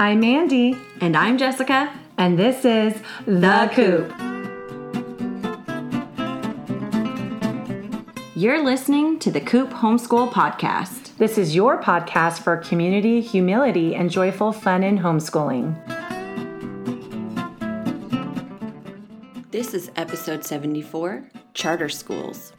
I'm Mandy, And I'm Jessica. and this is The Coop. You're listening to the Coop Homeschool Podcast. This is your podcast for community, humility, and joyful fun in homeschooling. This is episode 74 Charter Schools.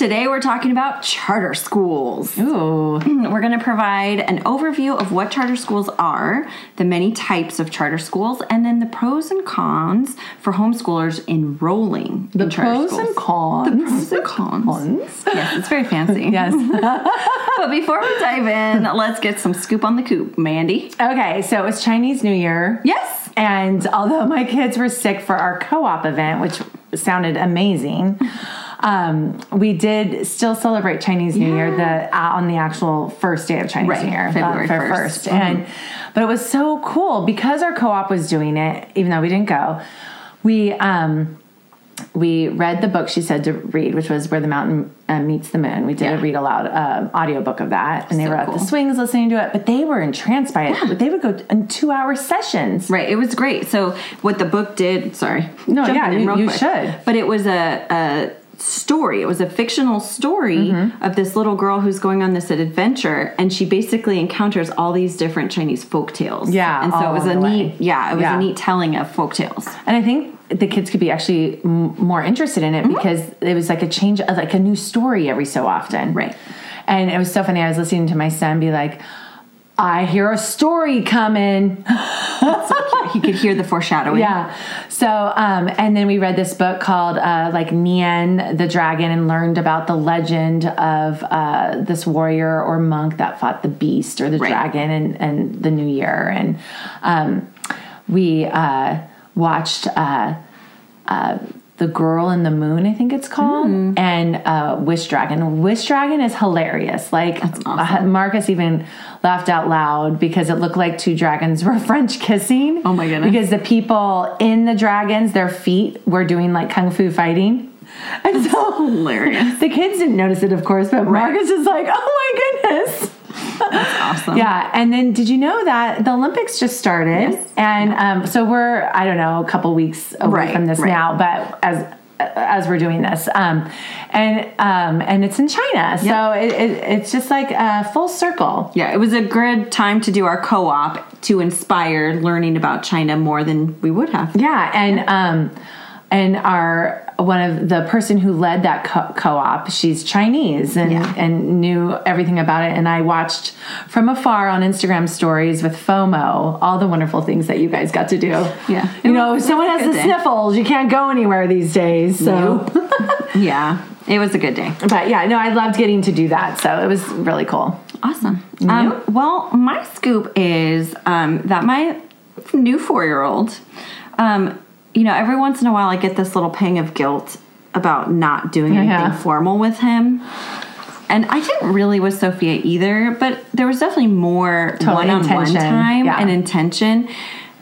Today we're talking about charter schools. Ooh. We're going to provide an overview of what charter schools are, the many types of charter schools, and then the pros and cons for homeschoolers enrolling The in charter pros schools. and cons. The pros and cons. Cons. Yes, it's very fancy. Yes. But before we dive in, let's get some scoop on the coop. Mandy. okay, so it was Chinese New Year. Yes. And although my kids were sick for our co op event, which sounded amazing, um, we did still celebrate Chinese New Year the uh, on the actual first day of Chinese Right, New Year, February 1st. 1st. And but it was so cool because our co op was doing it, even though we didn't go. We um, we read the book she said to read, which was Where the Mountain uh, Meets the Moon. We did Yeah. a read aloud uh, audiobook of that, and they So were at cool. the swings listening to it. But they were entranced by it. But they would go in two hour sessions. Right, it was great. So what the book did, sorry. No, yeah, you- you should. But it was a, a story. It was a fictional story Mm-hmm. of this little girl who's going on this adventure and she basically encounters all these different Chinese folk tales. Yeah, And so it was a neat way. yeah, it was Yeah. a neat telling of folk tales. And I think the kids could be actually m- more interested in it Mm-hmm. because it was like a change, of like a new story every so often. Right. And it was so funny. I was listening to my son be like, I hear a story coming. he could hear the foreshadowing. Yeah. So, um, and then we read this book called uh, like Nian the Dragon and learned about the legend of uh, this warrior or monk that fought the beast or the Right. dragon and, and the new year. And um, we uh, watched uh, uh, The Girl in the Moon, I think it's called, Mm-hmm. and uh, Wish Dragon. Wish Dragon is hilarious. Like, awesome. uh, Marcus even laughed out loud because it looked like two dragons were French kissing. Oh my goodness. Because the people in the dragons, their feet were doing like kung fu fighting. And so Hilarious. the kids didn't notice it, of course, but Marcus is like, oh my goodness. Awesome. Yeah, and then did you know that the Olympics just started, Yes. and um, so we're I don't know a couple weeks away Right, from this right. now, but as as we're doing this, um, and um, and it's in China, so it, it, it's just like a full circle. Yeah, it was a good time to do our co-op to inspire learning about China more than we would have. Yeah, and um, and our one of the person who led that co- co-op, she's Chinese and Yeah. and knew everything about it. And I watched from afar on Instagram stories with FOMO all the wonderful things that you guys got to do. Yeah. you It know, was- someone has the day. sniffles, you can't go anywhere these days. So, Yeah, it was a good day. but yeah, no, I loved getting to do that. So it was really cool. Awesome. Um, well, my scoop is um, that my new four year old, um, you know, every once in a while I get this little pang of guilt about not doing anything Yeah. formal with him. And I didn't really with Sophia either, but there was definitely more Totally one on one time Yeah. and intention.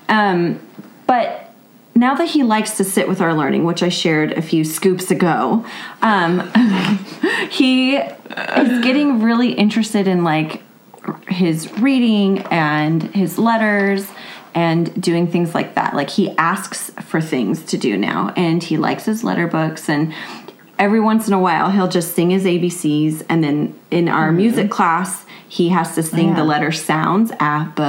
Um, but now that he likes to sit with our learning, which I shared a few scoops ago, um, he is getting really interested in like his reading and his letters and doing things like that. Like he asks for things to do now, and he likes his letter books and. Every once in a while, he'll just sing his ABCs, and then in our music class, he has to sing Mm-hmm. Oh, yeah. the letter sounds A, B,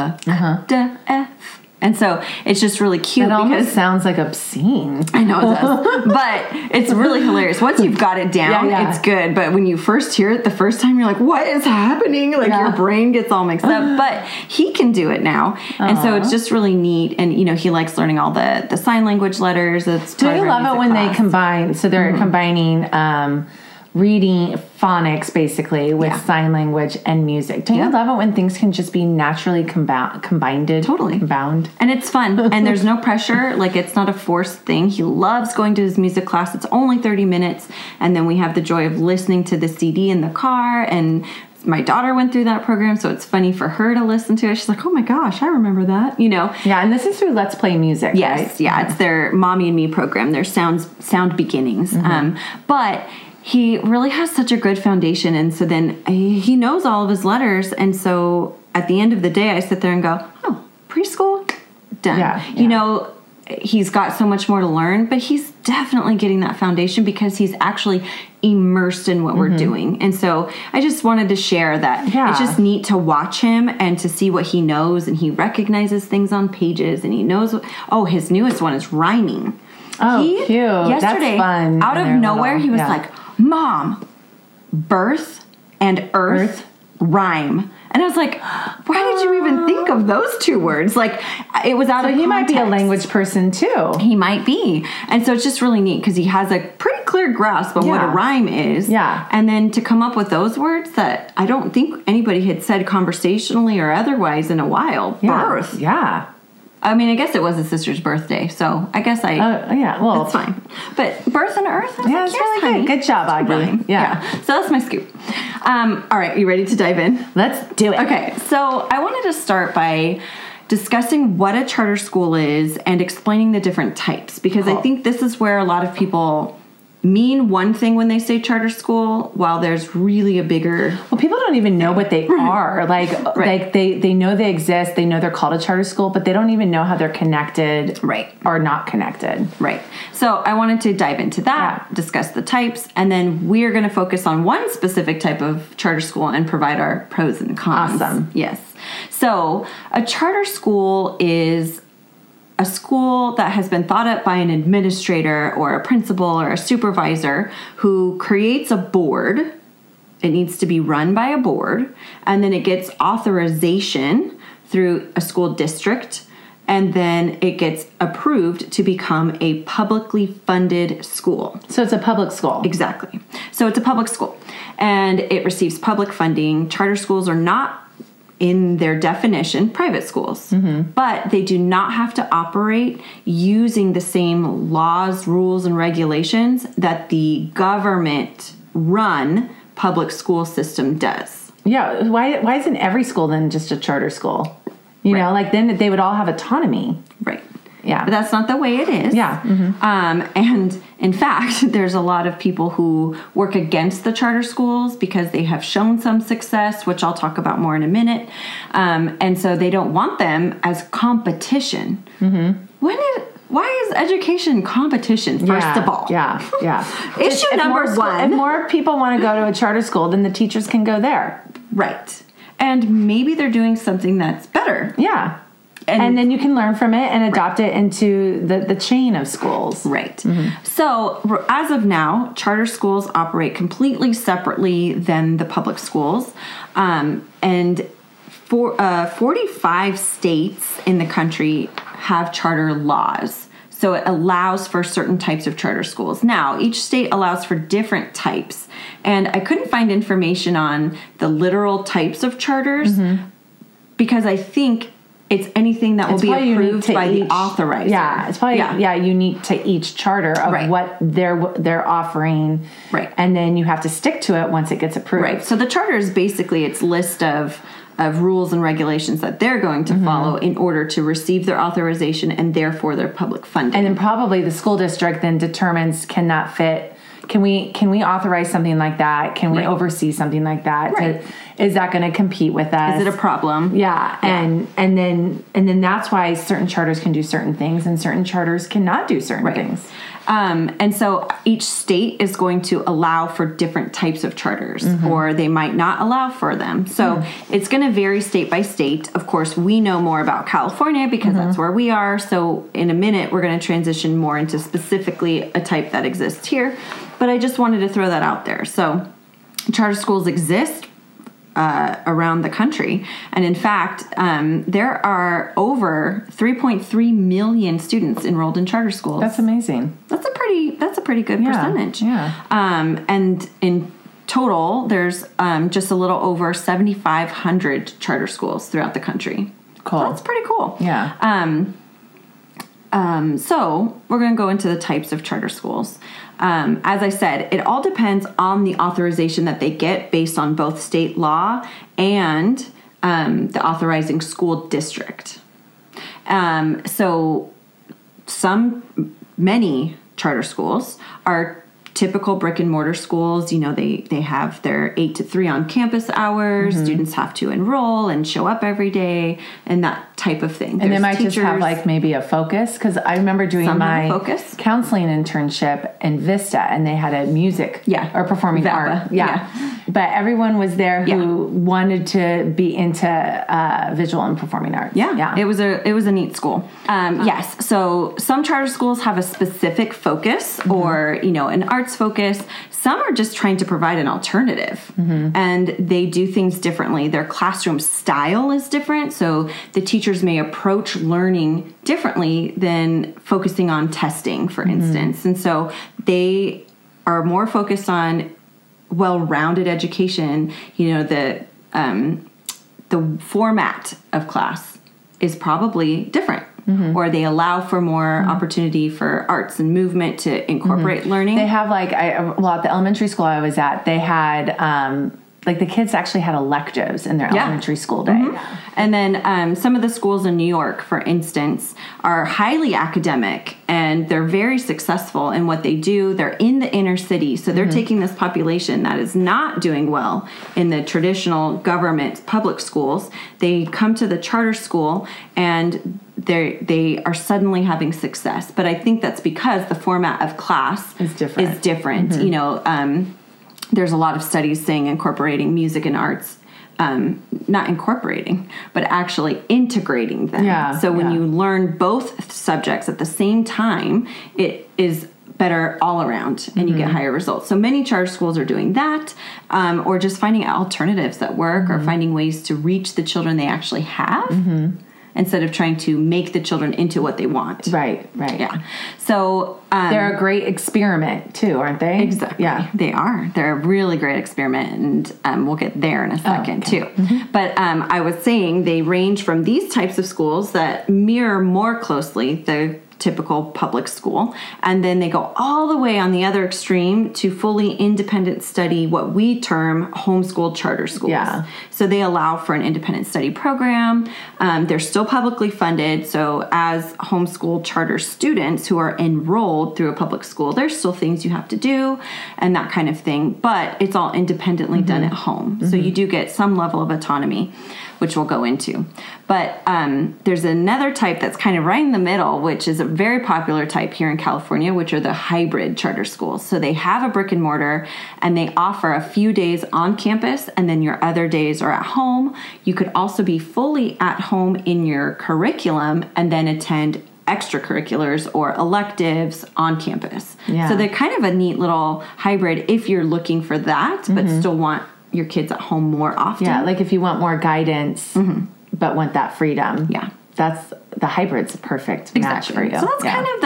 D, F. And so it's just really cute It almost sounds like obscene. I know it does, but it's really hilarious. Once you've got it down, Yeah, yeah. it's good. But when you first hear it the first time, you're like, "What is happening?" Like Yeah. your brain gets all mixed up. But he can do it now, and so it's just really neat. And you know, he likes learning all the the sign language letters. It's Do you love it when they combine? So they're combining um, reading phonics basically with Yeah. sign language and music. Don't Yeah. you love it when things can just be naturally combined? Totally. Combound. And it's fun, and there's no pressure. Like it's not a forced thing. He loves going to his music class. It's only 30 minutes, and then we have the joy of listening to the CD in the car. And my daughter went through that program, so it's funny for her to listen to it. She's like, "Oh my gosh, I remember that," you know. Yeah, and this is through Let's Play Music, Yes, right? yeah, it's their mommy and me program, their sounds sound beginnings. Um, but he really has such a good foundation. And so then he knows all of his letters. And so at the end of the day, I sit there and go, oh, preschool, done. Yeah, You know, he's got so much more to learn, but he's definitely getting that foundation because he's actually immersed in what we're doing. And so I just wanted to share that Mm-hmm. Yeah. it's just neat to watch him and to see what he knows and he recognizes things on pages and he knows oh his newest one is rhyming. Oh, He- cute. That's Yesterday, fun out of nowhere, little. he was Yeah. like, "Mom, birth and earth, Earth. rhyme." And I was like, "Why did you even think of those two words?" Like, it was out So of he might be a language person too. He might be, and so it's just really neat because he has a pretty clear grasp of what a rhyme is. Yeah. and then to come up with those words that I don't think anybody had said conversationally or otherwise in a while. Yeah. Birth. Yeah. I mean, I guess it was his sister's birthday, so I guess I. Oh, yeah. Well, It's fine. But birth and earth? Yeah, it's really good. honey. Good job, Augie. Rhyme. Yeah. So that's my scoop. Um, all right, you ready to dive in? let's do it. Okay, so I wanted to start by discussing what a charter school is and explaining the different types because I think this is where a lot of people mean one thing when they say charter school while there's really a bigger Well, people don't even know what they are. Like, like they they know they exist. They know they're called a charter school, but they don't even know how they're connected, Right. or not connected. Right. So I wanted to dive into that, Yeah. discuss the types, and then we're going to focus on one specific type of charter school and provide our pros and cons. Awesome. Yes. So a charter school is a school that has been thought up by an administrator or a principal or a supervisor who creates a board. It needs to be run by a board, and then it gets authorization through a school district, and then it gets approved to become a publicly funded school. So it's a public school. Exactly. So it's a public school and it receives public funding. Charter schools are not, in their definition, private schools, mm-hmm. but they do not have to operate using the same laws, rules, and regulations that the government run public school system does. Yeah. Why why isn't every school then just a charter school? You know, like then they would all have autonomy. Right. Yeah. But that's not the way it is. Yeah. mhm. Um, and in fact, there's a lot of people who work against the charter schools because they have shown some success, which I'll talk about more in a minute. Um, and so they don't want them as competition. Mm-hmm. When is, why is education competition, first yeah, of all? Yeah. Yeah. Issue If number school- one. If more people want to go to a charter school, then the teachers can go there. Right. And maybe they're doing something that's better. Yeah. And- And, then you can learn from it and adopt it into the, the chain of schools. Right. So, as of now, charter schools operate completely separately than the public schools. Um, and for, uh, 45 states in the country have charter laws. So, it allows for certain types of charter schools. Now, each state allows for different types. And I couldn't find information on the literal types of charters because I think it's anything that will be approved to by each- the authorizer. Yeah, it's probably yeah. unique to each charter of Right. what they're they're offering. Right. And then you have to stick to it once it gets approved. Right. So the charter is basically its list of of rules and regulations that they're going Mm-hmm. to follow in order to receive their authorization and therefore their public funding. And then probably the school district then determines can that fit can we can we authorize something like that? Can we Right. oversee something like that? Right. Is that going to compete with us? is it a problem? yeah, and and then and then that's why certain charters can do certain things and certain charters cannot do certain things. Um, and so each state is going to allow for different types of charters, mm-hmm. or they might not allow for them. So mm-hmm. it's going to vary state by state. Of course, we know more about California because mm-hmm. that's where we are. So in a minute, we're going to transition more into specifically a type that exists here. But I just wanted to throw that out there. So charter schools exist uh, around the country. And in fact, um, there are over 3.3 million students enrolled in charter schools. That's amazing. That's a pretty that's a pretty good Yeah, percentage. yeah. Um, and in total, there's um, just a little over 7,500 charter schools throughout the country. Cool. That's pretty cool. Yeah. Um, um, so we're going to go into the types of charter schools. Um, as I said, it all depends on the authorization that they get based on both state law and um, the authorizing school district. Um, so some, many charter schools are typical brick and mortar schools, you know, they they have their eight to three on campus hours. Mm-hmm. Students have to enroll and show up every day, and that type of thing. And they might just have like maybe a focus because I remember doing my focus. counseling internship in Vista, and they had a music, Yeah. or performing VAPA, art, yeah. But everyone was there who Yeah. wanted to be into uh, visual and performing arts. Yeah, yeah. It was a it was a neat school. Um, yes. So some charter schools have a specific focus Mm-hmm. or you know an arts focus. Some are just trying to provide an alternative, Mm-hmm. and they do things differently. Their classroom style is different, so the teachers may approach learning differently than focusing on testing, for Mm-hmm. instance. And so they are more focused on well-rounded education. You know the um, the format of class is probably different or they allow for more opportunity for arts and movement to incorporate learning They have like I well at the elementary school I was at, they had um like the kids actually had electives in their Yeah. elementary school day. and then um, some of the schools in new york for instance are highly academic and they're very successful in what they do. They're in the inner city so they're taking this population that is not doing well in the traditional government public schools. They come to the charter school and they they are suddenly having success. But i think that's because the format of class Is different. is different you know um, there's a lot of studies saying incorporating music and arts um, not incorporating but actually integrating them Yeah, so when yeah. you learn both subjects at the same time it is better all around and you Mm-hmm. get higher results so many charter schools are doing that um, or just finding alternatives that work Mm-hmm. or finding ways to reach the children they actually have instead of trying to make the children into what they want Right, right. yeah so um, They're a great experiment too, aren't they? Exactly. Yeah. They are. They're a really great experiment, and um, we'll get there in a second okay. too. But um, I was saying they range from these types of schools that mirror more closely the typical public school, and then they go all the way on the other extreme to fully independent study, what we term homeschool charter schools. Yeah. So they allow for an independent study program. Um, they're still publicly funded. So as homeschool charter students who are enrolled through a public school, there's still things you have to do and that kind of thing. But it's all independently done at home. So you do get some level of autonomy, which we'll go into. But um, there's another type that's kind of right in the middle, which is a very popular type here in California, which are the hybrid charter schools. So they have a brick and mortar and they offer a few days on campus and then your other days are at home. You could also be fully at home in your curriculum and then attend extracurriculars or electives on campus. Yeah. So they're kind of a neat little hybrid if you're looking for that, but still want your kids at home more often. Yeah, like if you want more guidance but want that freedom. Mm-hmm. Yeah. That's the hybrid's perfect match for you. So that's Yeah. kind of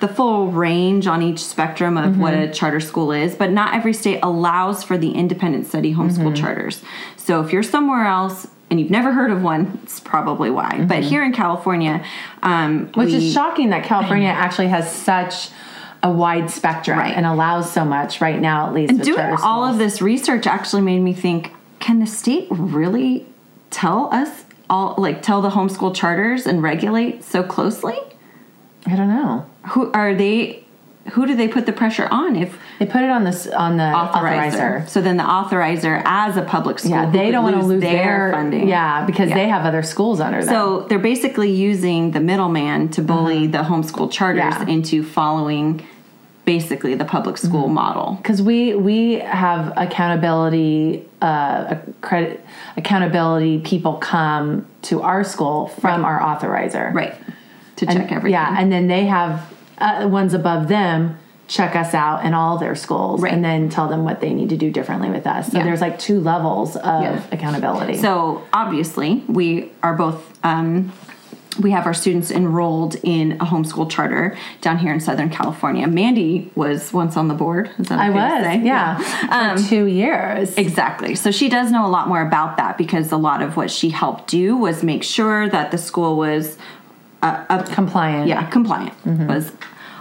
the the full range on each spectrum of what Mm-hmm. a charter school is, but not every state allows for the independent study homeschool Mm-hmm. charters. So if you're somewhere else and you've never heard of one, it's probably why. But here in California, um, Mm-hmm. Which we- is shocking that California actually has such a wide spectrum Right. and allows so much right now, at least. with doing all schools. of this research actually made me think: Can the state really tell us all, like tell the homeschool charters and regulate so closely? I don't know. Who are they? Who do they put the pressure on if They put it on this on the authorizer. So then the authorizer, as a public school, Yeah, they don't want to lose their, funding. Yeah, because Yeah. they have other schools under them. So they're basically using the middleman to bully the homeschool charters. Yeah. into following basically the public school Mm-hmm. model. because we we have accountability uh credit accountability people come to our school from our authorizer Right. To And- check everything. yeah and then they have uh, ones above them check us out in all their schools Right. and then tell them what they need to do differently with us so Yeah. there's like two levels of Yeah. accountability So obviously, we are both. Um, we have our students enrolled in a homeschool charter down here in Southern California. Mandy was once on the board. Is that i was say? yeah, for two years Exactly. So she does know a lot more about that because a lot of what she helped do was make sure that the school was uh, up, compliant yeah, compliant, Mm-hmm. was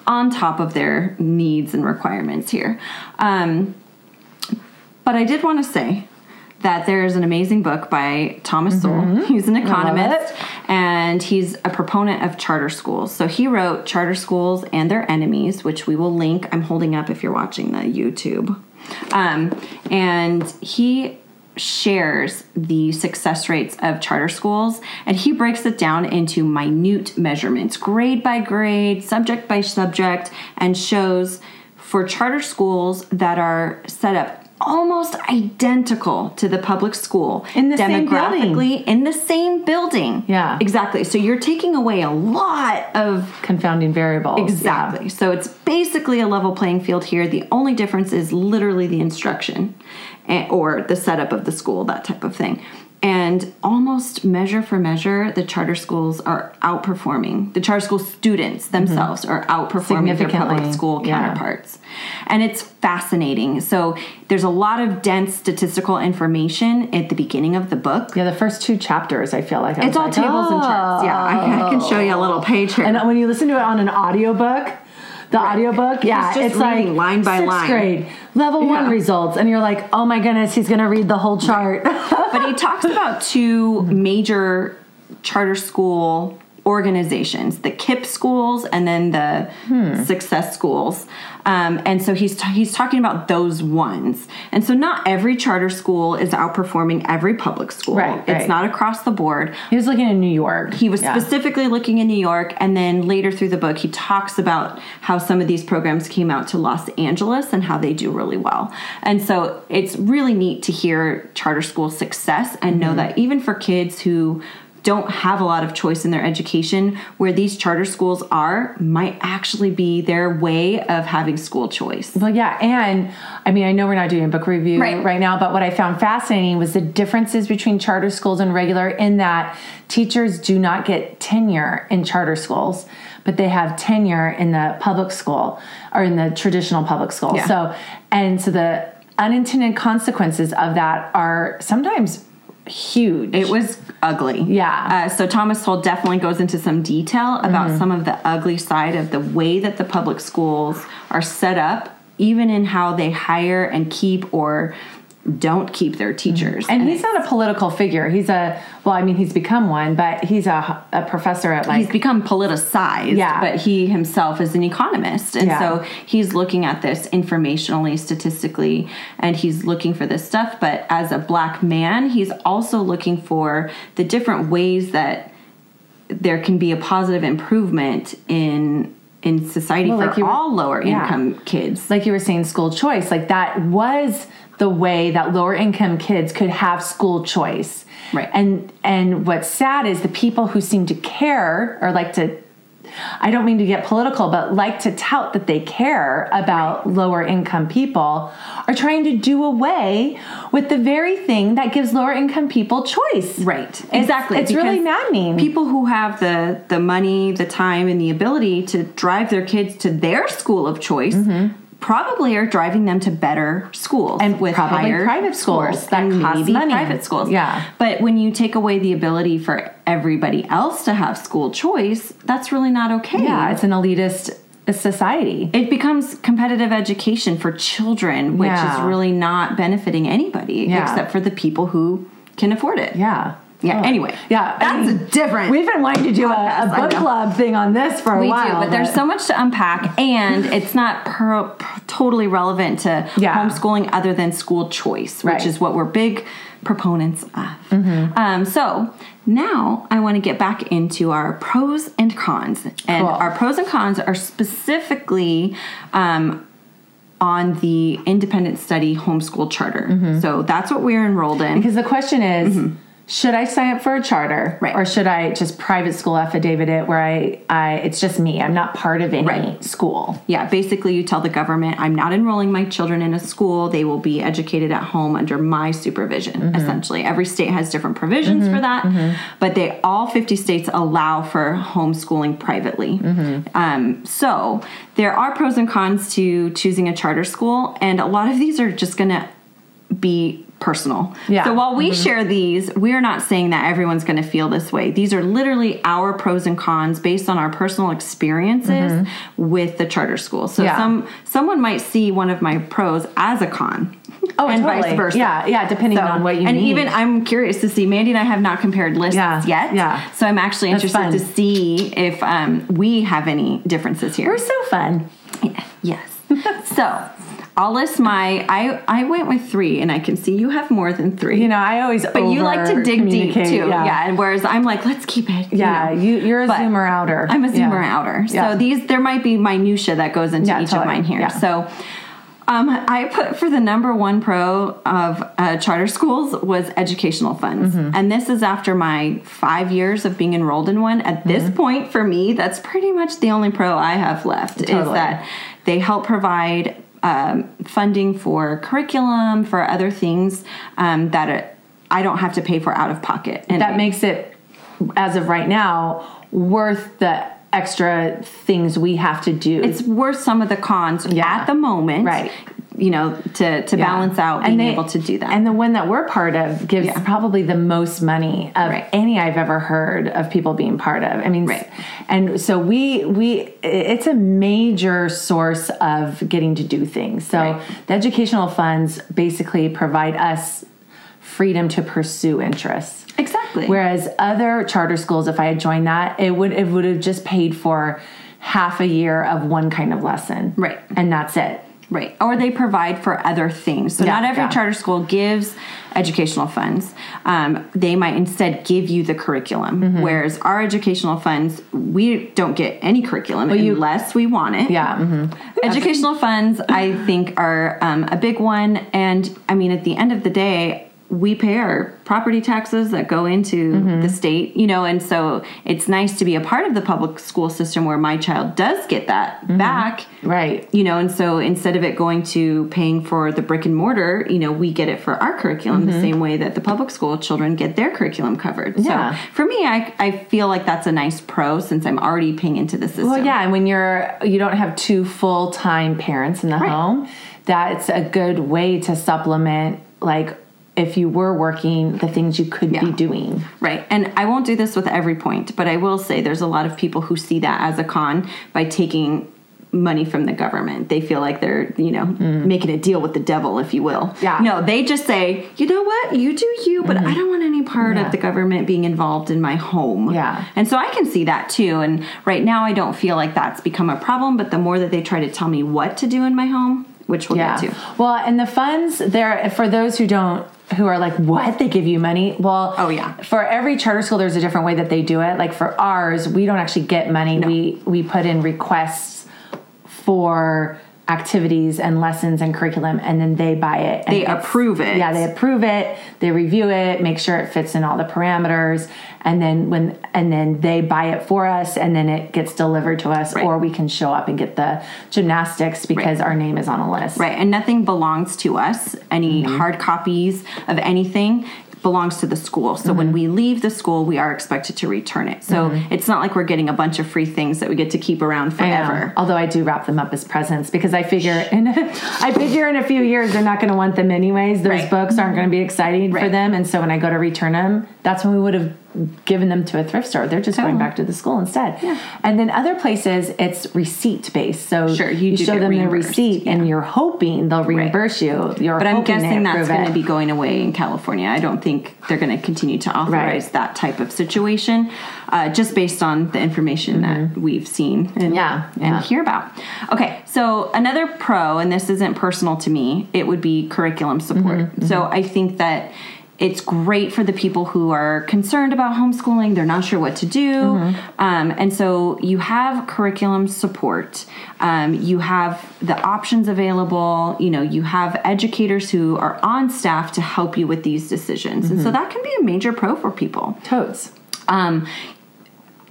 on top of their needs and requirements here. Um, but I did want to say that there is an amazing book by Thomas Sowell. He's an economist, Mm-hmm. and he's a proponent of charter schools. So he wrote Charter Schools and Their Enemies, which we will link. I'm holding up if you're watching the YouTube. Um, and he shares the success rates of charter schools and he breaks it down into minute measurements, grade by grade, subject by subject, and shows for charter schools that are set up almost identical to the public school In the demographically in the same building. Yeah. Exactly. So you're taking away a lot of Confounding variables. Exactly. So it's basically a level playing field here. The only difference is literally the instruction eh, or the setup of the school, that type of thing. And almost measure for measure, the charter schools are outperforming. The charter school students mm-hmm. themselves are outperforming their public school yeah. counterparts. And it's fascinating. So there's a lot of dense statistical information at the beginning of the book. Yeah, the first two chapters, I feel like I It's all like, tables and charts. Yeah, I, I can show you a little oh. page here. And when you listen to it on an audiobook, the audiobook, yeah, it's like line by sixth line. grade, level one results, and you're like, oh my goodness, he's gonna read the whole chart. but he talks about two major charter school organizations the KIPP schools and then the Hmm. success schools. Um, and so he's, he's talking about those ones. And so not every charter school is outperforming every public school. Right, It's not across the board. he was looking in New York. He was Yeah. specifically looking in New York, and then later through the book, he talks about how some of these programs came out to Los Angeles and how they do really well. And so it's really neat to hear charter school success and know that even for kids who don't have a lot of choice in their education, where these charter schools are might actually be their way of having school choice. Well, yeah, and I mean, I know we're not doing a book review Right. right. now, but what I found fascinating was the differences between charter schools and regular in that teachers do not get tenure in charter schools, but they have tenure in the public school or in the traditional public school. Yeah. So, and so the unintended consequences of that are sometimes huge. It was ugly. Yeah. Uh, so Thomas Sowell definitely goes into some detail about Mm-hmm. some of the ugly side of the way that the public schools are set up, even in how they hire and keep or don't keep their teachers. Mm-hmm. and he's not a political figure. He's a well, I mean, he's become one, but he's a, a professor at like he's become politicized, Yeah. but he himself is an economist. And Yeah. so he's looking at this informationally, statistically, and he's looking for this stuff. But as a black man, he's also looking for the different ways that there can be a positive improvement in in society Well, for like were- all lower yeah. income kids. like you were saying school choice like that was the way that lower income kids could have school choice Right. and and what's sad is the people who seem to care or like to I don't mean to get political, but like to tout that they care about lower income people are trying to do away with the very thing that gives lower income people choice. Right. Exactly. it's really because maddening. People who have the the money, the time, and the ability to drive their kids to their school of choice. Mm-hmm. Probably are driving them to better schools. And with probably higher private schools that cost maybe money. private schools. Yeah. but when you take away the ability for everybody else to have school choice, that's really not okay. yeah, it's an elitist society. it becomes competitive education for children, which is really not benefiting anybody Yeah. except for the people who can afford it. Yeah. Yeah, anyway. Yeah. I That's mean, a different We've been wanting to do a, a I book club thing on this for a We while. do, but there's so much to unpack, and it's not per, per- totally relevant to Yeah. homeschooling other than school choice, which Right. is what we're big proponents of. Um, so now I want to get back into our pros and cons, and Cool. our pros and cons are specifically. Um, on the independent study homeschool charter. So that's what we're enrolled in. because the question is should I sign up for a charter Mm-hmm. Right. or should I just private school affidavit it where I, I it's just me. I'm not part of any Right. school. Yeah, basically, you tell the government, I'm not enrolling my children in a school. They will be educated at home under my supervision, essentially. Every state has different provisions for that, but they all 50 states allow for homeschooling privately. Um, so there are pros and cons to choosing a charter school, and a lot of these are just going to be personal. Yeah. So while Mm-hmm. we share these, we're not saying that everyone's going to feel this way. These are literally our pros and cons based on our personal experiences with the charter school. So Mm-hmm. Yeah. some someone might see one of my pros as a con. Oh, and totally. vice versa. Yeah, yeah, depending So- on what you and need. even I'm curious to see. Mandy and I have not compared lists Yeah, yet. yeah. So I'm actually That's interested fun. to see if um, we have any differences here. We're so fun. Yeah, yes. so I'll list my. I I went with three, and I can see you have more than three. You know, I always but you like to dig deep too. Yeah. Yeah. and whereas I'm like, let's keep it. you Yeah, know. you, you're a But zoomer outer. I'm a zoomer Yeah. outer. Yeah. So these there might be minutia that goes into Yeah, each totally. of mine here. Yeah. So um, I put for the number one pro of uh, charter schools was educational funds, Mm-hmm. and this is after my five years of being enrolled in one. At this Mm-hmm. point, for me, that's pretty much the only pro I have left. Is that they help provide um, funding for curriculum for other things um, that it, I don't have to pay for out of pocket, and that makes it, as of right now, worth the extra things we have to do. it's worth some of the cons Yeah. at the moment, Right. You know, to to Yeah. balance out And being they- able to do that. And the one that we're part of gives Yeah. probably the most money of Right. any I've ever heard of people being part of. I mean, Right. and so we we it's a major source of getting to do things. So Right. the educational funds basically provide us freedom to pursue interests. exactly. Whereas other charter schools, if I had joined that, it would it would have just paid for half a year of one kind of lesson, Right. And that's it. Right. Or they provide for other things. So Yeah, not every yeah. charter school gives educational funds. Um, they might instead give you the curriculum. Mm-hmm. Whereas our educational funds, we don't get any curriculum you- unless we want it. Yeah. mhm. Educational funds, I think, are um, a big one. And I mean, at the end of the day, we pay our property taxes that go into Mm-hmm. the state, you know, and so it's nice to be a part of the public school system where my child does get that Mm-hmm. back Right. you know and so instead of it going to paying for the brick and mortar you know we get it for our curriculum the same way that the public school children get their curriculum covered Mm-hmm. Yeah. so for me I, I feel like that's a nice pro since i'm already paying into the system Well, yeah, and when you're you don't have two full time parents in the Right. home, that's a good way to supplement like if you were working the things you could be doing. Right. And I won't do this with every point, but I will say there's a lot of people who see that as a con by taking money from the government. They feel like they're, you know, making a deal with the devil, if you will. Mm. Yeah. Mm-hmm. No, they just say, you know what, you do you, but I don't want any part Yeah. of the government being involved in my home. Yeah. And so I can see that too. And right now I don't feel like that's become a problem, but the more that they try to tell me what to do in my home, which we'll Yeah. get to. Well, and the funds there for those who don't who are like what they give you money. Well, Oh, yeah. For every charter school there's a different way that they do it. Like for ours, we don't actually get money. We we put in requests for activities and lessons and curriculum and then they buy it. and They approve it. Yeah, they approve it, they review it, make sure it fits in all the parameters, and then when and then they buy it for us and then it gets delivered to us Right. or we can show up and get the gymnastics because our name is on a list. Right, and nothing belongs to us. Any Mm-hmm. hard copies of anything belongs to the school. So Mm-hmm. when we leave the school, we are expected to return it. So it's not like we're getting a bunch of free things that we get to keep around I forever. Although I do wrap them up as presents because I figure in I figure in a few years they're not going to want them anyways. Those Right. books aren't going to be exciting for them, and so when I go to return them, that's when we would have given them to a thrift store. They're just going back to the school instead. And then other places it's receipt based. So Sure, you do show them the receipt, and you're hoping they'll reimburse you. You're But I'm guessing that's going to be going away in California. I don't think they're going to continue to authorize Right. that type of situation, uh, just based on the information that we've seen and, Mm-hmm. Yeah, and yeah. hear about. Okay, so another pro, and this isn't personal to me, it would be curriculum support. Mm-hmm, So I think that it's great for the people who are concerned about homeschooling. They're not sure what to do. Mm-hmm. Um, and so you have curriculum support. Um, you have the options available. You know, you have educators who are on staff to help you with these decisions. And so that can be a major pro for people. totes. Um,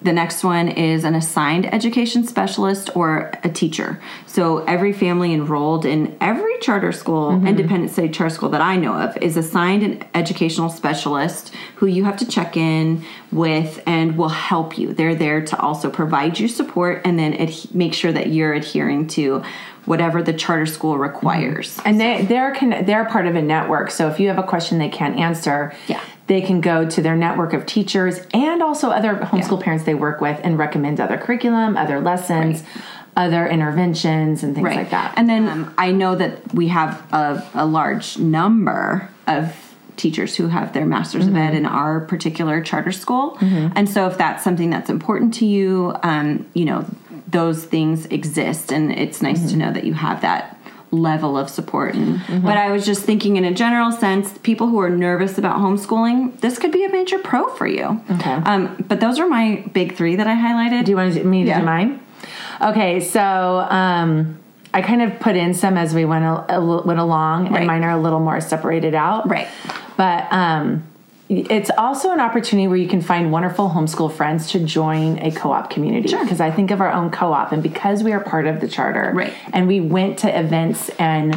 the next one is an assigned education specialist or a teacher. So every family enrolled in every charter school, mm-hmm. independent study charter school that I know of, is assigned an educational specialist who you have to check in with and will help you. They're there to also provide you support and then make sure that you're adhering to whatever the charter school mm-hmm. requires. And they they're they're part of a network. So if you have a question they can't answer, Yeah. They can go to their network of teachers and also other homeschool Yeah. parents they work with and recommend other curriculum, other lessons, other interventions, and things like that. And then um, I know that we have a, a large number of teachers who have their masters of ed Mm-hmm. in our particular charter school. And so if that's something that's important to you, um, you know, those things exist and it's nice Mm-hmm. to know that you have that level of support. And, But I was just thinking in a general sense, people who are nervous about homeschooling, this could be a major pro for you. Okay. Um, but those are my big three that I highlighted. Do you want to, me to Yeah. do mine? Okay, so um, I kind of put in some as we went a, a, went along, Right. and mine are a little more separated out. Right. But um, it's also an opportunity where you can find wonderful homeschool friends to join a co-op community. Sure. Because I think of our own co-op, and because we are part of the charter, Right. and we went to events and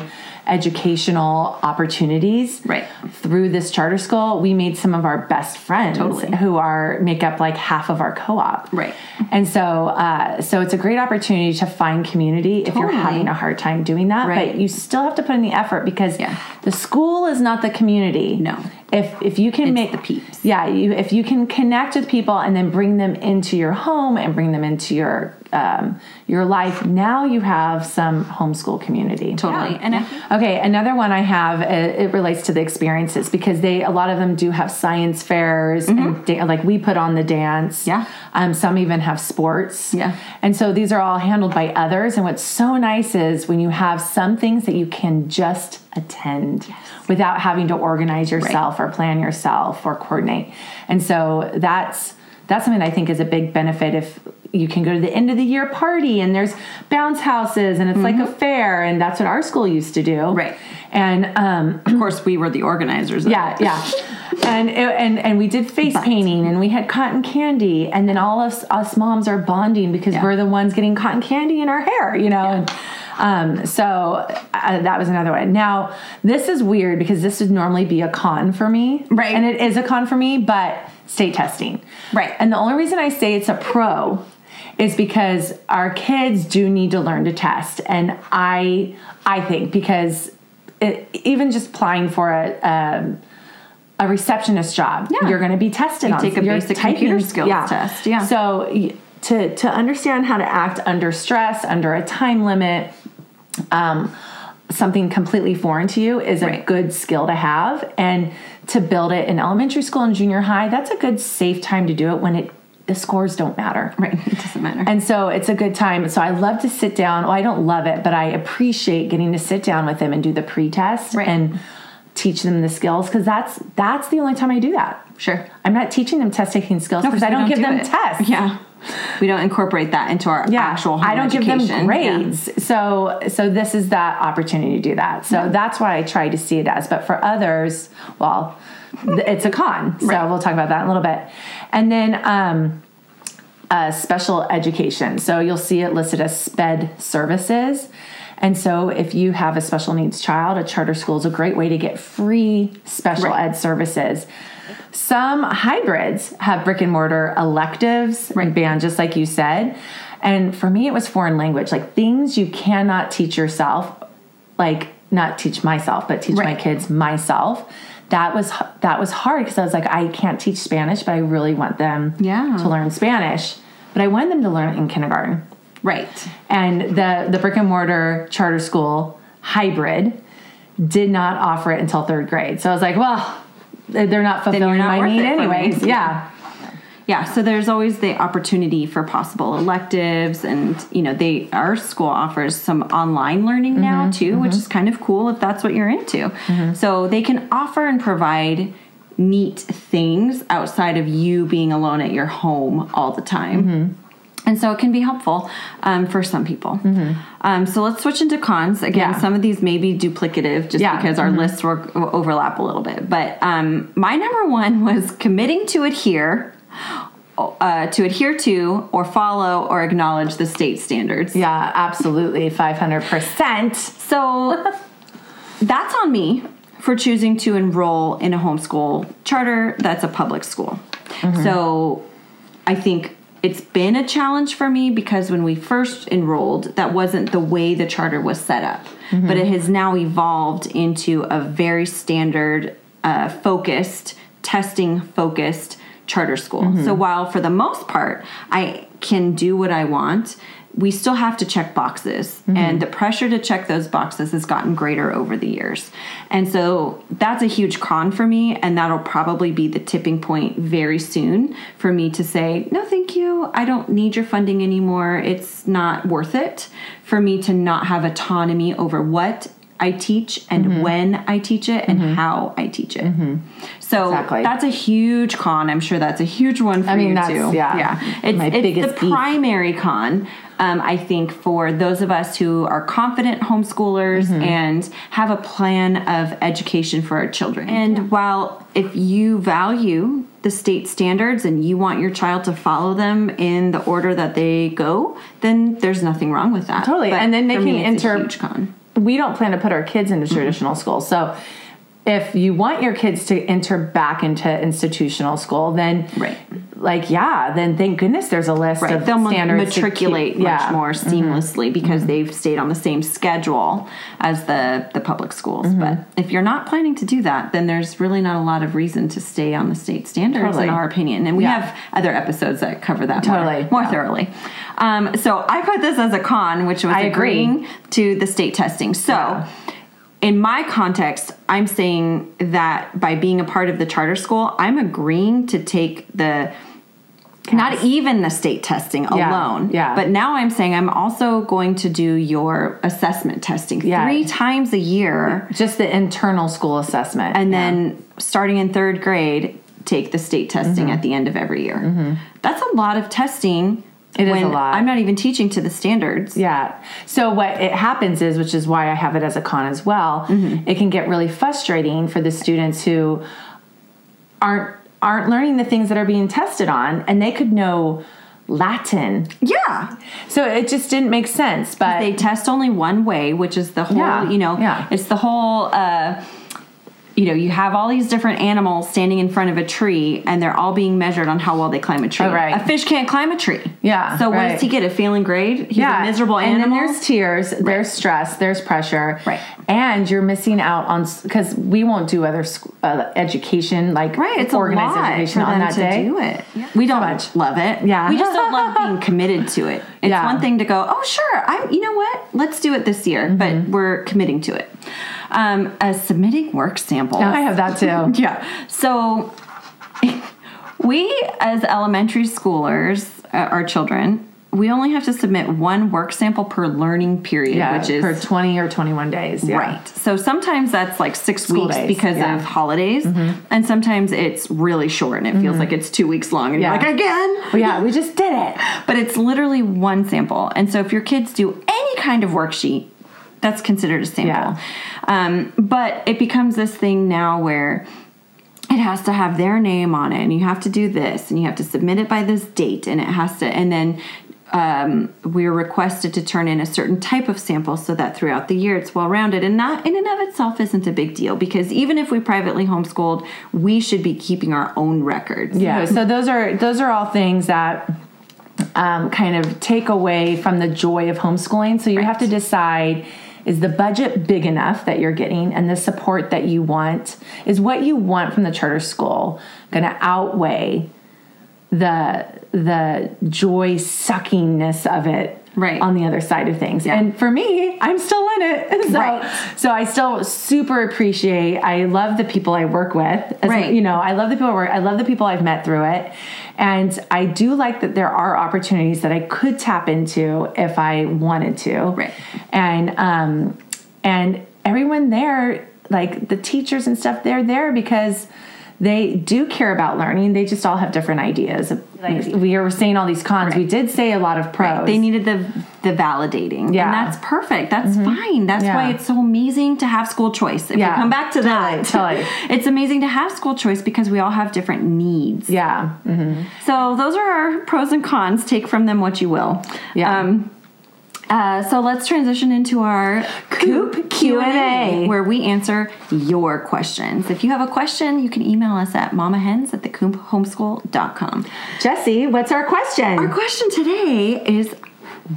educational opportunities Right. through this charter school we made some of our best friends Totally. who are make up like half of our co-op Right. and so uh, so it's a great opportunity to find community if you're having a hard time doing that Right. but you still have to put in the effort because Yeah. the school is not the community No. if if you can It's make the peeps. yeah you if you can connect with people and then bring them into your home and bring them into your um, your life now you have some homeschool community Totally. And I- Okay, another one I have uh, it relates to the experiences because they a lot of them do have science fairs and da- like we put on the dance. Yeah. Um, some even have sports. Yeah. And so these are all handled by others. And what's so nice is when you have some things that you can just attend without having to organize yourself or plan yourself or coordinate. And so that's that's something I think is a big benefit if you can go to the end of the year party and there's bounce houses and it's like a fair and that's what our school used to do. Mm-hmm. Right. And um, of course, we were the organizers. of yeah, it. yeah. And, it, and and we did face painting and we had cotton candy and then all of us, us moms are bonding because Yeah. we're the ones getting cotton candy in our hair, you know. And, um, so uh, that was another one. Now this is weird because this would normally be a con for me, Right. And it is a con for me, but state testing, Right. And the only reason I say it's a pro is because our kids do need to learn to test, and I I think because it, even just applying for a. Um, a receptionist job, Yeah. you're going to be tested on take a basic typing computer skills test, yeah. So to to understand how to act under stress, under a time limit, um, something completely foreign to you is a Right. good skill to have, and to build it in elementary school and junior high, that's a good safe time to do it when it the scores don't matter. Right. It doesn't matter. And so it's a good time. So I love to sit down. Well, I don't love it, but I appreciate getting to sit down with them and do the pre-test Right. and teach them the skills because that's that's the only time I do that. Sure. I'm not teaching them test taking skills No, because I we don't, give do them it. tests. Yeah. We don't incorporate that into our Yeah, actual home I don't give them education. grades. So so this is that opportunity to do that. So that's why I try to see it as. But for others, well, it's a con. So Right. we'll talk about that in a little bit. And then um, uh, special education. So you'll see it listed as SPED services. And so if you have a special needs child, a charter school is a great way to get free special Right. ed services. Some hybrids have brick and mortar electives and band, just like you said. And for me, it was foreign language, like things you cannot teach yourself, like not teach myself, but teach my kids myself. That was that was hard because I was like, I can't teach Spanish, but I really want them Yeah. to learn Spanish. But I wanted them to learn in kindergarten. Right. And the the brick and mortar charter school hybrid did not offer it until third grade. So I was like, well, they're not fulfilling not my need anyways. Yeah. Yeah, so there's always the opportunity for possible electives, and you know, they our school offers some online learning Mm-hmm, now too, which is kind of cool if that's what you're into. So they can offer and provide neat things outside of you being alone at your home all the time. Mm-hmm. And so it can be helpful um, for some people. Um, so let's switch into cons. Again, Yeah. some of these may be duplicative just Yeah. because our lists were, overlap a little bit. But um, my number one was committing to adhere, uh, to adhere to, or follow, or acknowledge the state standards. Yeah, absolutely. 500%. So that's on me for choosing to enroll in a homeschool charter that's a public school. So I think it's been a challenge for me because when we first enrolled, that wasn't the way the charter was set up. But it has now evolved into a very standard, uh, focused, testing focused charter school. Mm-hmm. So while for the most part I can do what I want, we still have to check boxes. Mm-hmm. And the pressure to check those boxes has gotten greater over the years. And so that's a huge con for me. And that'll probably be the tipping point very soon for me to say, no, thank you. I don't need your funding anymore. It's not worth it for me to not have autonomy over what I teach and Mm-hmm. when I teach it and how I teach it. So Exactly. that's a huge con. I'm sure that's a huge one for I mean, you that's- too. yeah, yeah. It's, my it's biggest the beef. primary con. Um, I think for those of us who are confident homeschoolers Mm-hmm. and have a plan of education for our children. And while if you value the state standards and you want your child to follow them in the order that they go, then there's nothing wrong with that. Totally. And then they can me, it's a enter- huge con. we don't plan to put our kids into mm-hmm. traditional school. So if you want your kids to enter back into institutional school, then Right. like yeah, then thank goodness there's a list Right, of they'll standards matriculate keep- much yeah. more mm-hmm. seamlessly because mm-hmm. they've stayed on the same schedule as the the public schools. Mm-hmm. But if you're not planning to do that, then there's really not a lot of reason to stay on the state standards, Totally. in our opinion. And we Yeah. have other episodes that cover that Totally, more, more yeah. thoroughly. Um, so I put this as a con, which was I agree. agreeing to the state testing. So. Yeah. In my context, I'm saying that by being a part of the charter school, I'm agreeing to take the not even the state testing Yeah, alone. yeah. But now I'm saying I'm also going to do your assessment testing Yeah. three times a year. Just the internal school assessment. And then starting in third grade, take the state testing Mm-hmm. at the end of every year. That's a lot of testing. It is a lot. I'm not even teaching to the standards. Yeah. So what it happens is, which is why I have it as a con as well, Mm-hmm. it can get really frustrating for the students who aren't aren't learning the things that are being tested on, and they could know Latin. Yeah. So it just didn't make sense. But They test only one way, which is the whole, Yeah, you know, yeah. it's the whole uh you know, you have all these different animals standing in front of a tree and they're all being measured on how well they climb a tree. Oh, right. A fish can't climb a tree. Yeah, So what right. does he get? A failing grade? He's a miserable and then there's tears, there's stress, there's pressure, Right. And you're missing out on because we won't do other uh, education like Right, it's organized a lot education for on that to day. do it. We don't much. love it. Yeah. we just don't love being committed to it. It's Yeah. one thing to go, oh sure, I'm. You know what? Let's do it this year, Mm-hmm. but we're committing to it. Um, as submitting work samples. I have that too. Yeah. So we, as elementary schoolers, uh, our children, we only have to submit one work sample per learning period, Yeah, which is for 20 or 21 days. Yeah. Right. So sometimes that's like six School weeks days, because yeah. Mm-hmm. of holidays, and sometimes it's really short and it feels like it's two weeks long, and you're like again. Well, yeah, we just did it. But it's literally one sample, and so if your kids do any kind of worksheet, that's considered a sample. Yeah. Um, but it becomes this thing now where it has to have their name on it, and you have to do this, and you have to submit it by this date, and it has to, and then um, we're requested to turn in a certain type of sample so that throughout the year it's well rounded. And that in and of itself isn't a big deal because even if we privately homeschooled, we should be keeping our own records. Yeah. So those are those are all things that um, kind of take away from the joy of homeschooling. So you have to decide is the budget big enough that you're getting and the support that you want is what you want from the charter school going to outweigh the the joy suckingness of it Right. on the other side of things. Yeah. And for me, I'm still in it. So, Right. so I still super appreciate I love the people I work with. As, Right. You know, I love the people I work I love the people I've met through it. And I do like that there are opportunities that I could tap into if I wanted to. Right. And um and everyone there, like the teachers and stuff, they're there because they do care about learning. They just all have different ideas. Like we were saying all these cons. We did say a lot of pros. They needed the the validating. Yeah. And that's perfect. That's fine. That's Yeah. why it's so amazing to have school choice. If Yeah. we come back to that. Totally. It's amazing to have school choice because we all have different needs. yeah. Mhm. So those are our pros and cons. Take from them what you will. Yeah. Um, Uh, so let's transition into our Coop Q&A. where we answer your questions. If you have a question, you can email us at mamahens at thecoophomeschool.com. Jesse, what's our question? Our question today is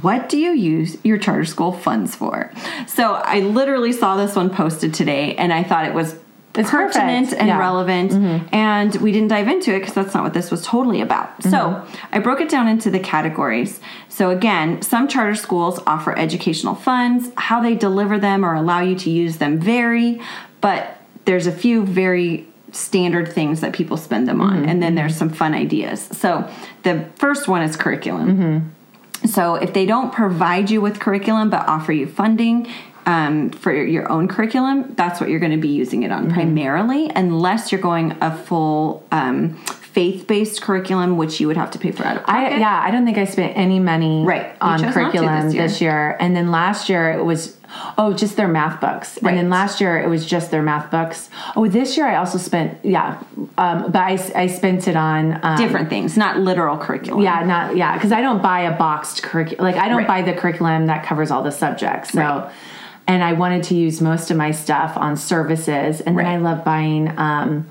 what do you use your charter school funds for? So I literally saw this one posted today and I thought it was It's pertinent and Yeah. Mm-hmm. relevant and we didn't dive into it because that's not what this was totally about. So Mm-hmm. I broke it down into the categories. So again, some charter schools offer educational funds. How they deliver them or allow you to use them vary, but there's a few very standard things that people spend them Mm-hmm. on and then there's some fun ideas. So the first one is curriculum. Mm-hmm. So if they don't provide you with curriculum but offer you funding um, for your own curriculum, that's what you're going to be using it on Mm-hmm. primarily, unless you're going a full um, faith-based curriculum, which you would have to pay for out of I pocket. yeah, I don't think I spent any money Right. On curriculum this year. this year. And then last year it was oh, just their math books. And then last year it was just their math books. Oh, this year I also spent yeah, um, but I, I spent it on um, Different things, not literal curriculum. Yeah, not yeah, because I don't buy a boxed curriculum. Like I don't Right. buy the curriculum that covers all the subjects. So, Right. And I wanted to use most of my stuff on services, and then I love buying um,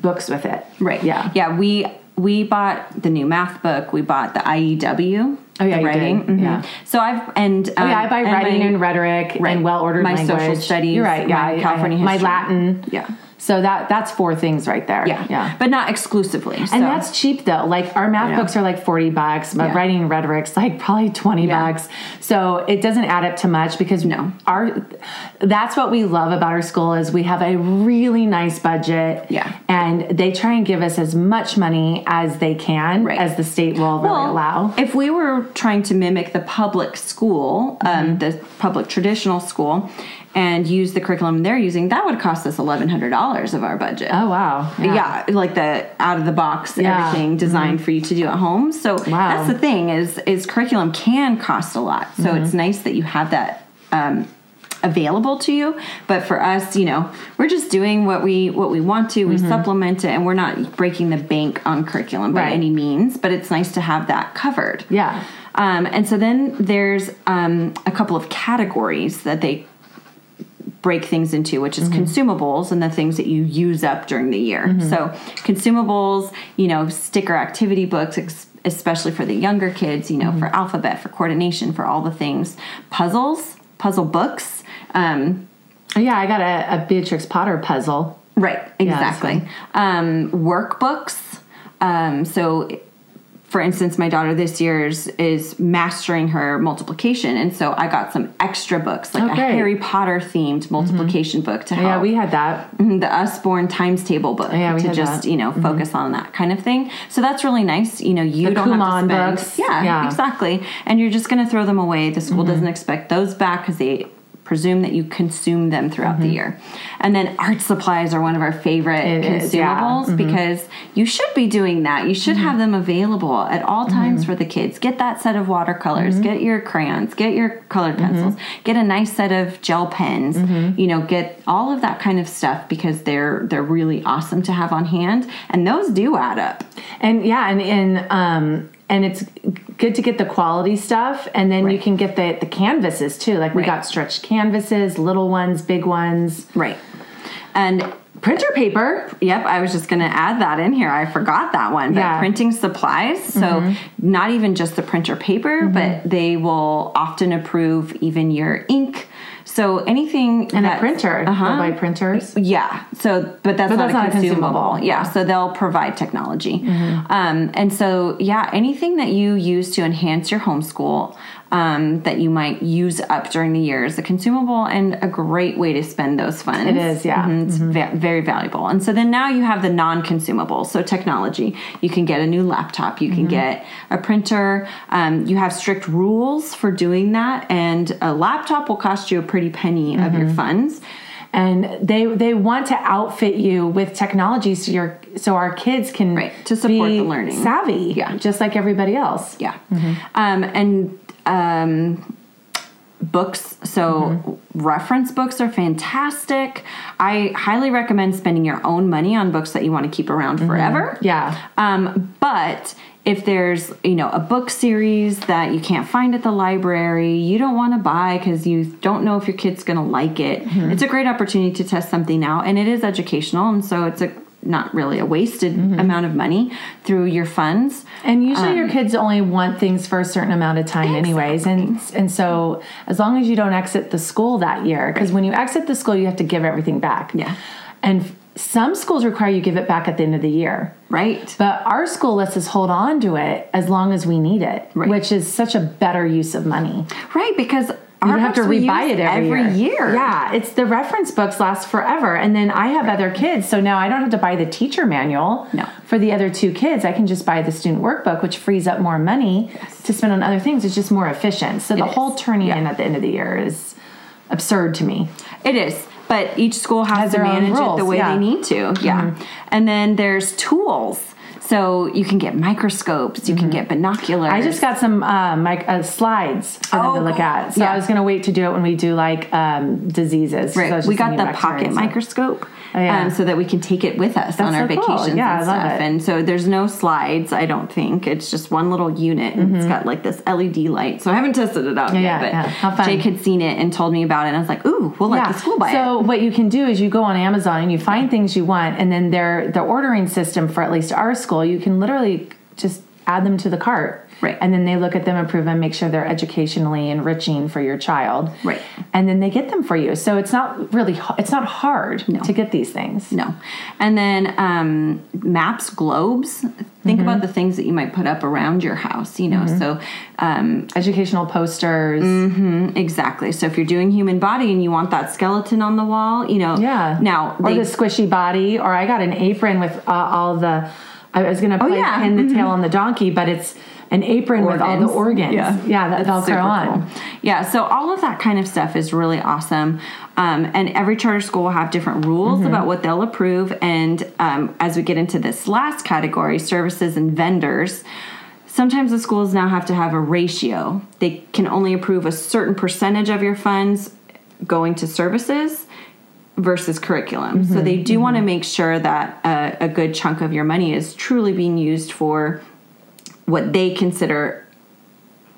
books with it. Right. Yeah. Yeah. We we bought the new math book. We bought the IEW. Oh, yeah, writing. Mhm. Yeah. So I've and Oh yeah, I buy um, writing my- and rhetoric Right. and well ordered My language. social studies, You're right. Yeah, my I- I- California my. Latin. Yeah. So that that's four things right there. Yeah. yeah. But not exclusively. And that's cheap though. Like our math Yeah. books are like 40 bucks, but Yeah. writing and rhetoric's like probably 20 Yeah. bucks. So it doesn't add up to much because No. our that's what we love about our school is we have a really nice budget. Yeah. And they try and give us as much money as they can Right. as the state will really Well, allow. If we were trying to mimic the public school, Mm-hmm. um, the public traditional school, and use the curriculum they're using, that would cost us eleven hundred dollars of our budget. Oh wow. yeah. like the out of the box Yeah. Mm-hmm. everything designed for you to do at home so Wow. that's the thing is is curriculum can cost a lot so Mm-hmm. it's nice that you have that um, available to you but for us you know we're just doing what we what we want to we supplement it and we're not breaking the bank on curriculum by Mm-hmm. Right. any means but it's nice to have that covered Yeah. um, and so then there's um, a couple of categories that they break things into, which is consumables and the things that you use up during the year. So, consumables, you know, sticker activity books, ex- especially for the younger kids, you know, for alphabet, for coordination, for all the things, puzzles, puzzle books. Um, yeah, I got a, a Beatrix Potter puzzle. Right, Yeah, exactly. um, workbooks. Um, so, for instance, my daughter this year's is mastering her multiplication, and so I got some extra books, like Oh, a. Mm-hmm. Harry Potter themed multiplication book to help. Yeah, we had that. Mhm, the Usborne times table book Yeah, we to just that. Mm-hmm. you know focus on that kind of thing. So that's really nice. You know, you The don't have Kumon to spend. books. Yeah, Yeah. exactly. And you're just going to throw them away. The Mm-hmm. school doesn't expect those back because they presume that you consume them throughout Mm-hmm. the year. And then art supplies are one of our favorite It is, yeah. Mm-hmm. consumables because you should be doing that. You should have them available at all times for the kids. Get that set of watercolors, Mm-hmm. get your crayons, get your colored pencils, get a nice set of gel pens. Mm-hmm. You know, get all of that kind of stuff because they're they're really awesome to have on hand and those do add up. And yeah, and and um and it's good to get the quality stuff and then you can get the the canvases too. Like we Right. got stretched canvases, little ones, big ones, Right. And printer paper. Yep, I was just going to add that in here. I forgot that one. But Yeah. Mm-hmm. printing supplies, so not even just the printer paper, but they will often approve even your ink. So anything And a printer. Uh-huh. Buy printers. Yeah. So, but that's But not that's a not consumable. consumable. Yeah. So they'll provide technology. Mm-hmm. Um, and so, yeah, anything that you use to enhance your homeschool um, that you might use up during the year is a consumable and a great way to spend those funds. It is, yeah. Mhm, It's va- very valuable. And so then now you have the non-consumables. So technology, you can get a new laptop, you can Mm-hmm. get a printer. Um, you have strict rules for doing that, and a laptop will cost you a pretty penny of Mm-hmm. your funds. And they they want to outfit you with technology so your so our kids can Right, to support the learning. savvy. Yeah. Just like everybody else. Yeah. Um, and um, books. So reference books are fantastic. I highly recommend spending your own money on books that you want to keep around forever. Yeah. Um, but if there's you know a book series that you can't find at the library, you don't want to buy because you don't know if your kid's going to like it. It's a great opportunity to test something out, and it is educational, and so it's a not really a wasted mm-hmm. amount of money through your funds. And usually your um, kids only want things for a certain amount of time anyways. And and so as long as you don't exit the school that year because when you exit the school you have to give everything back. Yeah. And some schools require you give it back at the end of the year. Right. But our school lets us hold on to it as long as we need it, Right. which is such a better use of money. Right, because You have to rebuy it every, year. Yeah, it's the reference books last forever, and then I have other kids, so now I don't have to buy the teacher manual. No. For the other two kids, I can just buy the student workbook, which frees up more money to spend on other things. It's just more efficient. So the is. whole turning Yeah. in at the end of the year is absurd to me. It is, but each school has, Has to manage it the way yeah. Mm-hmm. they need to. Yeah. And then there's tools. So you can get microscopes, you can get binoculars. Mm-hmm. I just got some uh, mic- uh, slides for them Oh, to look at. So Yeah. I was going to wait to do it when we do like um, diseases. So Right. was We got the pocket microscope. Oh, yeah. um, so that we can take it with us on our so cool. vacations Yeah, I and stuff. And so there's no slides, I don't think. It's just one little unit and it's got like this LED light. So I haven't tested it out Mm-hmm. yet, Yeah, but yeah. Jake had seen it and told me about it and I was like, ooh, we'll let the school buy it. so what you can do is you go on Amazon and you find things you want, and then their the ordering system for at least our school, you can literally just add them to the cart. Right. And then they look at them, approve them, make sure they're educationally enriching for your child. Right. And then they get them for you. So it's not really it's not hard No. to get these things. No. And then um, maps, globes. Think Mm-hmm. about the things that you might put up around your house, you know. So, um, Educational posters. exactly. So, if you're doing human body and you want that skeleton on the wall, you know. Yeah. Now, or they, the squishy body, or I got an apron with uh, all the. I was gonna play Oh, yeah. pin the tail on the donkey, but it's an apron with all the organs. Yeah, yeah, that That's Velcro on. cool. Yeah, so all of that kind of stuff is really awesome. Um, and every charter school will have different rules Mm-hmm. about what they'll approve. And um, as we get into this last category, services and vendors, sometimes the schools now have to have a ratio. They can only approve a certain percentage of your funds going to services versus curriculum. So they do want to make sure that a, a good chunk of your money is truly being used for what they consider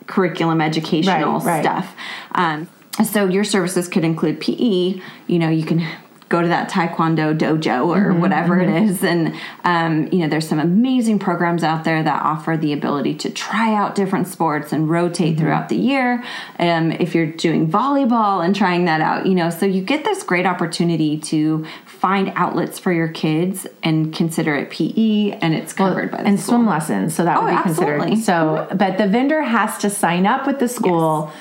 curriculum educational Right, right. stuff. Um, so your services could include PE. You know, you can go to that Taekwondo dojo or Mm-hmm, whatever it is, and um, you know, there's some amazing programs out there that offer the ability to try out different sports and rotate Mm-hmm. throughout the year. Um, if you're doing volleyball and trying that out, you know, so you get this great opportunity to find outlets for your kids and consider it PE, and it's covered by the and school. swim lessons, so that Oh, would be absolutely. considered. So, but the vendor has to sign up with the school.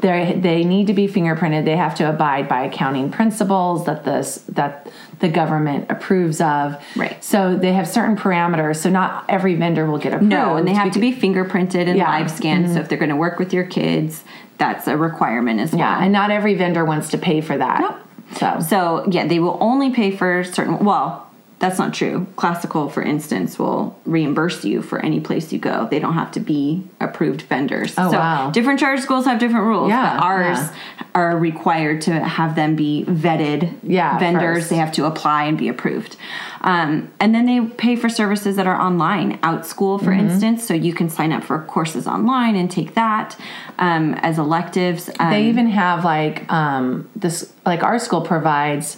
They they need to be fingerprinted. They have to abide by accounting principles that the that the government approves of. Right. So they have certain parameters. So not every vendor will get approved. No, and they have to be fingerprinted and Yeah. live scanned. So mm-hmm. if they're going to work with your kids, that's a requirement as well. Yeah, and not every vendor wants to pay for that. Nope. So So yeah, they will only pay for certain. Well, that's not true. Classical, for instance, will reimburse you for any place you go. They don't have to be approved vendors. Oh, so wow. different charter schools have different rules. Yeah, but ours yeah. are required to have them be vetted Yeah, vendors. first. They have to apply and be approved. Um, and then they pay for services that are online, Outschool, for Mm-hmm. instance. So you can sign up for courses online and take that um, as electives. Um, they even have like um this like our school provides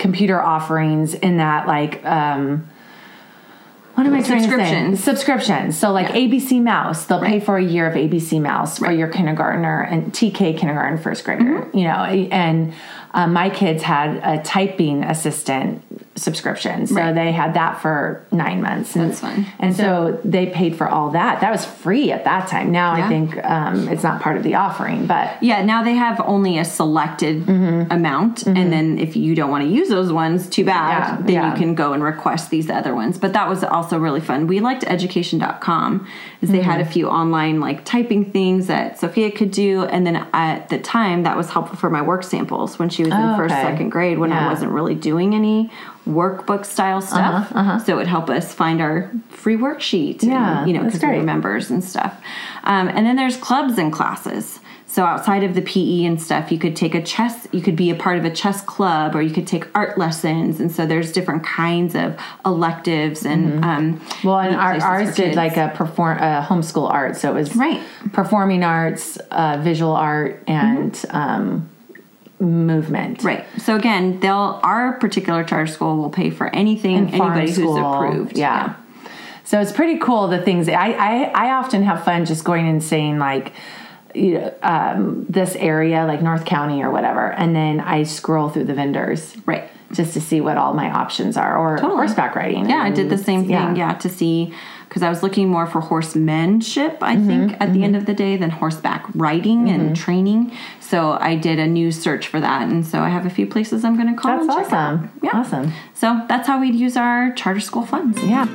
computer offerings in that like um what am I trying to say? Subscriptions. Subscriptions. So like Yeah. ABC Mouse, they'll pay for a year of ABC Mouse for your kindergartner and TK kindergarten first grader. Mm-hmm. You know, and um, my kids had a typing assistant subscription, so Right. they had that for nine months. And, That's fun. And so they paid for all that. That was free at that time. Now I think um, it's not part of the offering, but Yeah, now they have only a selected Mm-hmm. amount, and then if you don't want to use those ones, too bad. Yeah, then yeah. you can go and request these other ones. But that was also really fun. We liked education.com is they had a Mm-hmm. few online like typing things that Sophia could do, and then at the time that was helpful for my work samples when she she was in Oh, first, okay. second grade when I wasn't really doing any workbook style stuff. So it would help us find our free worksheet. Yeah, and, you know, because we were members and stuff. Um, and then there's clubs and classes. So outside of the PE and stuff, you could take a chess. You could be a part of a chess club, or you could take art lessons. And so there's different kinds of electives and um, Well, and our, ours did like a perform a homeschool art, so it was Right. performing arts, uh, visual art, and um, movement. Right. So again, they'll our particular charter school will pay for anything anybody who's approved. Yeah. So it's pretty cool the things I, I I often have fun just going and saying like you know um, this area like North County or whatever, and then I scroll through the vendors Right. just to see what all my options are or Totally. horseback riding. Yeah, I did the same thing. Yeah, to see because I was looking more for horsemanship. I Mm-hmm, think at the end of the day than horseback riding and training. So I did a new search for that, and so I have a few places I'm going to call. That's and check out. awesome. Yeah. Awesome. So that's how we'd use our charter school funds. Yeah.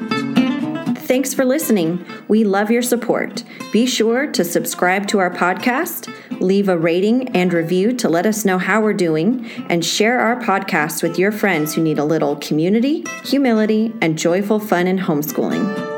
Thanks for listening. We love your support. Be sure to subscribe to our podcast, leave a rating and review to let us know how we're doing, and share our podcast with your friends who need a little community, humility, and joyful fun in homeschooling.